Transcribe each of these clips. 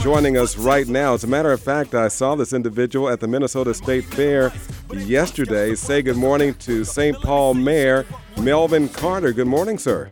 joining us right now. As a matter of fact, I saw this individual at the Minnesota State Fair yesterday. Say good morning to St. Paul Mayor Melvin Carter. Good morning, sir.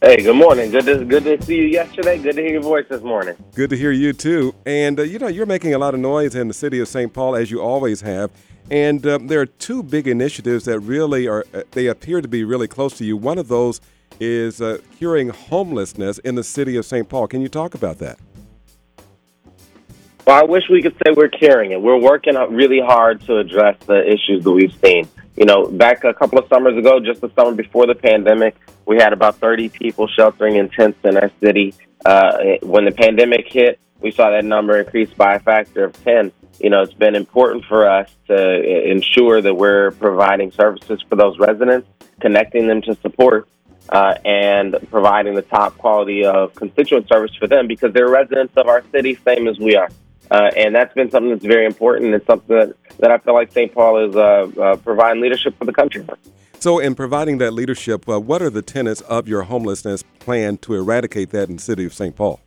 Hey, good morning. Good to good to see you yesterday. Good to hear your voice this morning. Good to hear you too. And uh, you know, you're making a lot of noise in the city of St. Paul as you always have. And uh, there are two big initiatives that really are uh, they appear to be really close to you. One of those is uh, curing homelessness in the city of St. Paul. Can you talk about that? Well, I wish we could say we're curing it. We're working really hard to address the issues that we've seen. You know, back a couple of summers ago, just the summer before the pandemic, we had about 30 people sheltering in tents in our city. Uh, when the pandemic hit, we saw that number increase by a factor of 10. You know, it's been important for us to ensure that we're providing services for those residents, connecting them to support, uh, and providing the top quality of constituent service for them because they're residents of our city, same as we are. Uh, and that's been something that's very important. It's something that, that I feel like St. Paul is uh, uh, providing leadership for the country. So, in providing that leadership, uh, what are the tenets of your homelessness plan to eradicate that in the city of St. Paul?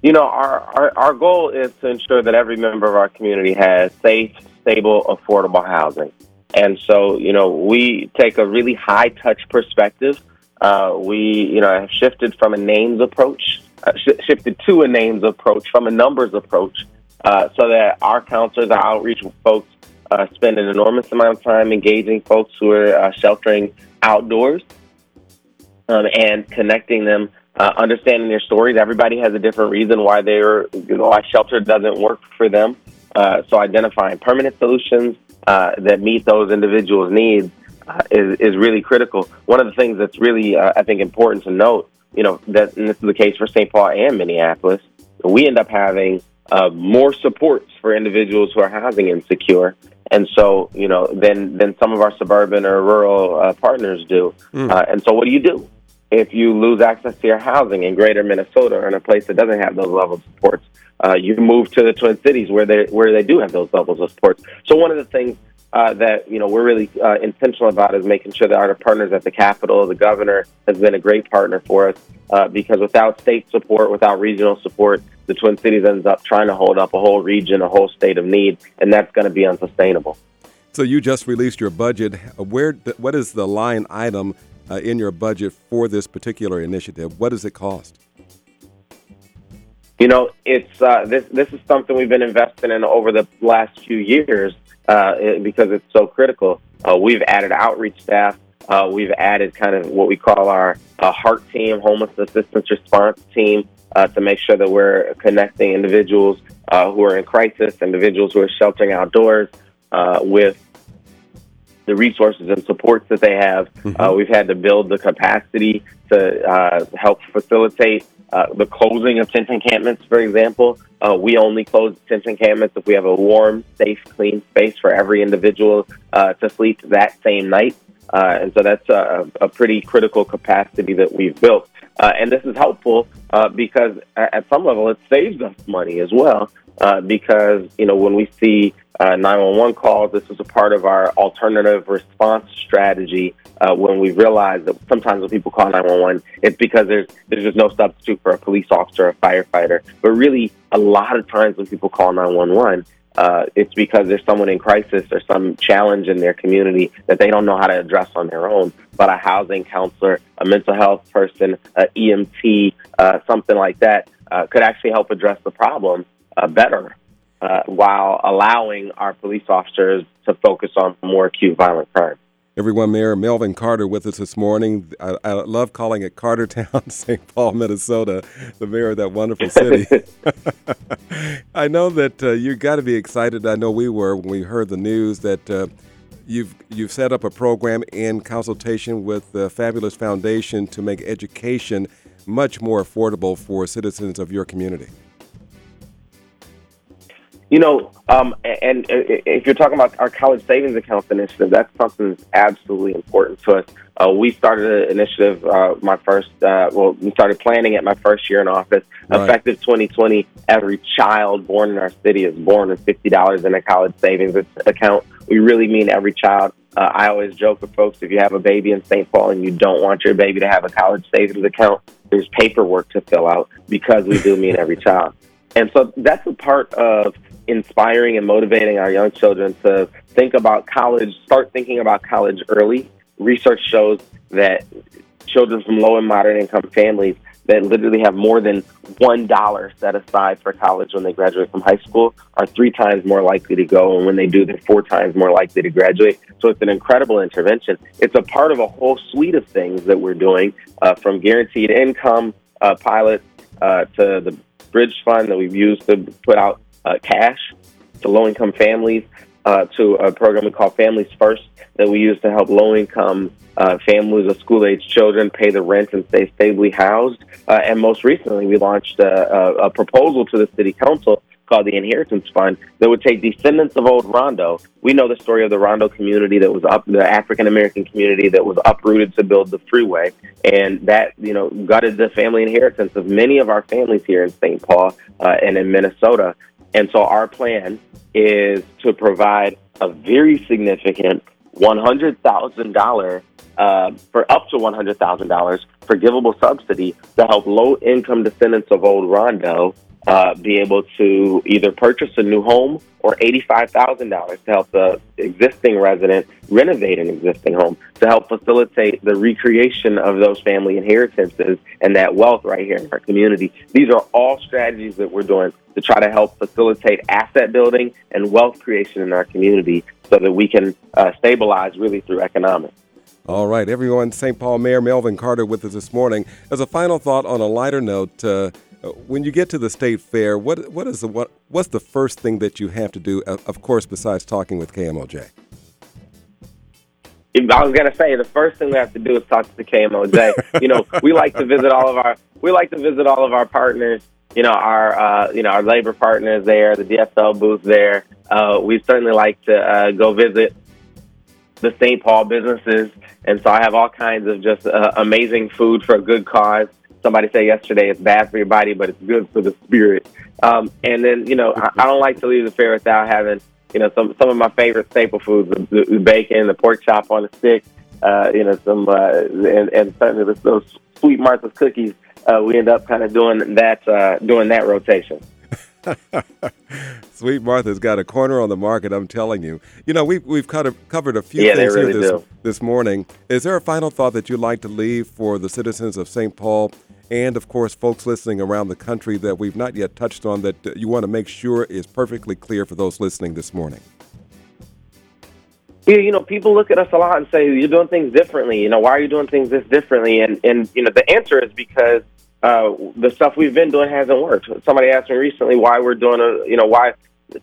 You know, our, our, our goal is to ensure that every member of our community has safe, stable, affordable housing. And so, you know, we take a really high touch perspective. Uh, we, you know, have shifted from a names approach uh, sh- shifted to a names approach from a numbers approach uh, so that our counselors, our outreach folks, uh, spend an enormous amount of time engaging folks who are uh, sheltering outdoors um, and connecting them, uh, understanding their stories. Everybody has a different reason why they're, you know, why shelter doesn't work for them. So identifying permanent solutions that meet those individuals' needs is, is really critical. One of the things that's really, I think, important to note you know, that and this is the case for St. Paul and Minneapolis, we end up having uh, more supports for individuals who are housing insecure, and so you know than than some of our suburban or rural uh, partners do. Mm. Uh, and so, what do you do if you lose access to your housing in Greater Minnesota or in a place that doesn't have those levels of supports? Uh, you move to the Twin Cities where they where they do have those levels of support. So one of the things uh, that you know we're really uh, intentional about is making sure that our partners at the Capitol, the governor, has been a great partner for us. Uh, because without state support, without regional support, the Twin Cities ends up trying to hold up a whole region, a whole state of need, and that's going to be unsustainable. So you just released your budget. Where what is the line item uh, in your budget for this particular initiative? What does it cost? You know, it's uh, this. This is something we've been investing in over the last few years uh, because it's so critical. Uh, we've added outreach staff. Uh, we've added kind of what we call our uh, HART team, homeless assistance response team, to make sure that we're connecting individuals who are in crisis, individuals who are sheltering outdoors, with the resources and supports that they have. Mm-hmm. Uh, we've had to build the capacity to uh, help facilitate uh, the closing of tent encampments, for example. Uh, we only close tent encampments if we have a warm, safe, clean space for every individual uh, to sleep that same night. Uh, and so that's a, a, pretty critical capacity that we've built. Uh, and this is helpful uh, because at some level it saves us money as well. Because, you know, when we see 911 calls, this is a part of our alternative response strategy uh, when we realize that sometimes when people call 911, it's because there's there's just no substitute for a police officer, or a firefighter. But really, a lot of times when people call 911, uh, it's because there's someone in crisis or some challenge in their community that they don't know how to address on their own. But a housing counselor, a mental health person, an EMT, uh, something like that uh, could actually help address the problem uh, better uh, while allowing our police officers to focus on more acute violent crime. Everyone, Mayor Melvin Carter with us this morning. I, I love calling it Cartertown, St. Paul, Minnesota, the mayor of that wonderful city. I know that uh, you got to be excited. I know we were when we heard the news that uh, you've you've set up a program in consultation with the Fabulous Foundation to make education much more affordable for citizens of your community. You know, um, and, if you're talking about our college savings accounts initiative, that's something that's absolutely important to us. Uh, we started an initiative, uh, my first, uh, well, we started planning it my first year in office. Right. Effective 2020, every child born in our city is born with $50 in a college savings account. We really mean every child. Uh, I always joke with folks if you have a baby in St. Paul and you don't want your baby to have a college savings account, there's paperwork to fill out because we do mean every child. And so that's a part of inspiring and motivating our young children to think about college, start thinking about college early. Research shows that children from low and moderate income families that literally have more than one dollar set aside for college when they graduate from high school are three times more likely to go, and when they do, they're four times more likely to graduate. So it's an incredible intervention. It's a part of a whole suite of things that we're doing, uh, from guaranteed income uh, pilots uh, to the bridge fund that we've used to put out cash to low income families uh, to a program we call Families First that we use to help low income uh, families of school age children pay the rent and stay stably housed. Uh, and most recently, we launched a, a, a proposal to the city council called the Inheritance Fund that would take descendants of old Rondo. We know the story of the Rondo community that was up, the African American community that was uprooted to build the freeway, and that you know gutted the family inheritance of many of our families here in St. Paul uh, and in Minnesota. And so our plan is to provide a very significant $100,000 uh, for up to $100,000 forgivable subsidy to help low income descendants of old Rondo uh, be able to either purchase a new home or $85,000 to help the existing resident renovate an existing home to help facilitate the recreation of those family inheritances and that wealth right here in our community. These are all strategies that we're doing to try to help facilitate asset building and wealth creation in our community so that we can uh, stabilize really through economics. All right, everyone. St. Paul Mayor Melvin Carter with us this morning. As a final thought, on a lighter note, uh, when you get to the state fair, what what is the what what's the first thing that you have to do? Of course, besides talking with KMOJ. I was gonna say the first thing we have to do is talk to the KMOJ. you know, we like to visit all of our we like to visit all of our partners. You know, our uh, you know our labor partners there, the DFL booth there. Uh, we certainly like to uh, go visit the St. Paul businesses. And so I have all kinds of just uh, amazing food for a good cause. Somebody said yesterday it's bad for your body, but it's good for the spirit. Um, and then, you know, I, I don't like to leave the fair without having, you know, some, some of my favorite staple foods, the, the bacon, the pork chop on a stick, uh, you know, some, uh, and, and certainly those sweet Martha's cookies. Uh, we end up kind of doing that, uh, doing that rotation. Sweet Martha's got a corner on the market, I'm telling you. You know, we've, we've covered, covered a few yeah, things really here this, do. this morning. Is there a final thought that you'd like to leave for the citizens of St. Paul and, of course, folks listening around the country that we've not yet touched on that you want to make sure is perfectly clear for those listening this morning? Yeah, you know, people look at us a lot and say, "You're doing things differently." You know, why are you doing things this differently? And and you know, the answer is because uh, the stuff we've been doing hasn't worked. Somebody asked me recently why we're doing a, you know, why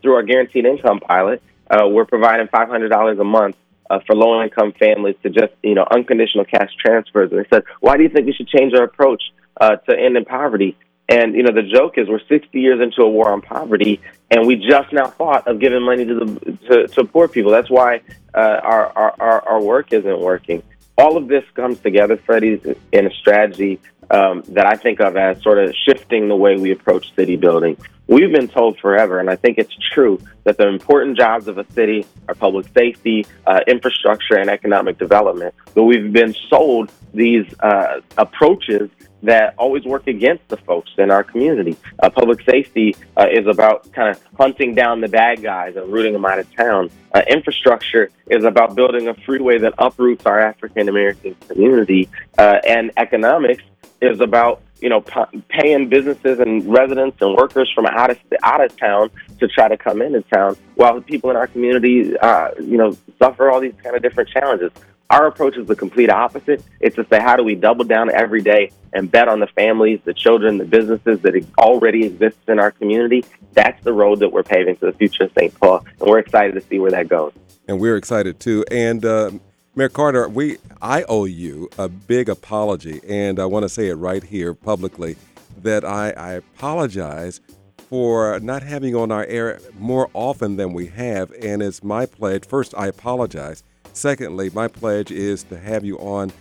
through our guaranteed income pilot, uh, we're providing five hundred dollars a month uh, for low income families to just, you know, unconditional cash transfers. And they said, why do you think we should change our approach uh, to ending poverty? And you know, the joke is we're 60 years into a war on poverty, and we just now thought of giving money to the to, to poor people. That's why uh, our, our our work isn't working. All of this comes together, Freddie, in a strategy um, that I think of as sort of shifting the way we approach city building. We've been told forever, and I think it's true, that the important jobs of a city are public safety, uh, infrastructure, and economic development. But we've been sold these uh, approaches that always work against the folks in our community. Uh, public safety uh, is about kind of hunting down the bad guys and rooting them out of town. Uh, infrastructure is about building a freeway that uproots our African American community. Uh, and economics is about you know p- paying businesses and residents and workers from out of out of town to try to come into town, while the people in our community, uh, you know, suffer all these kind of different challenges. Our approach is the complete opposite. It's to say, how do we double down every day and bet on the families, the children, the businesses that already exist in our community? That's the road that we're paving to the future of St. Paul, and we're excited to see where that goes. And we're excited too. And uh, Mayor Carter, we I owe you a big apology, and I want to say it right here publicly that I, I apologize for not having on our air more often than we have. And it's my pledge. First, I apologize. Secondly, my pledge is to have you on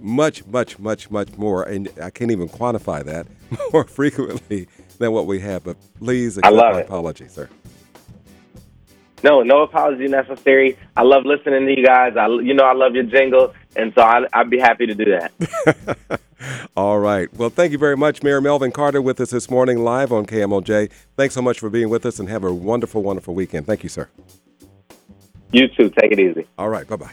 much, much, much, much more, and I can't even quantify that more frequently than what we have. But please accept my it. apology, sir. No, no apology necessary. I love listening to you guys. I, you know, I love your jingle, and so I, I'd be happy to do that. All right. Well, thank you very much, Mayor Melvin Carter, with us this morning live on KMOJ. Thanks so much for being with us, and have a wonderful, wonderful weekend. Thank you, sir. You too. Take it easy. All right. Bye bye.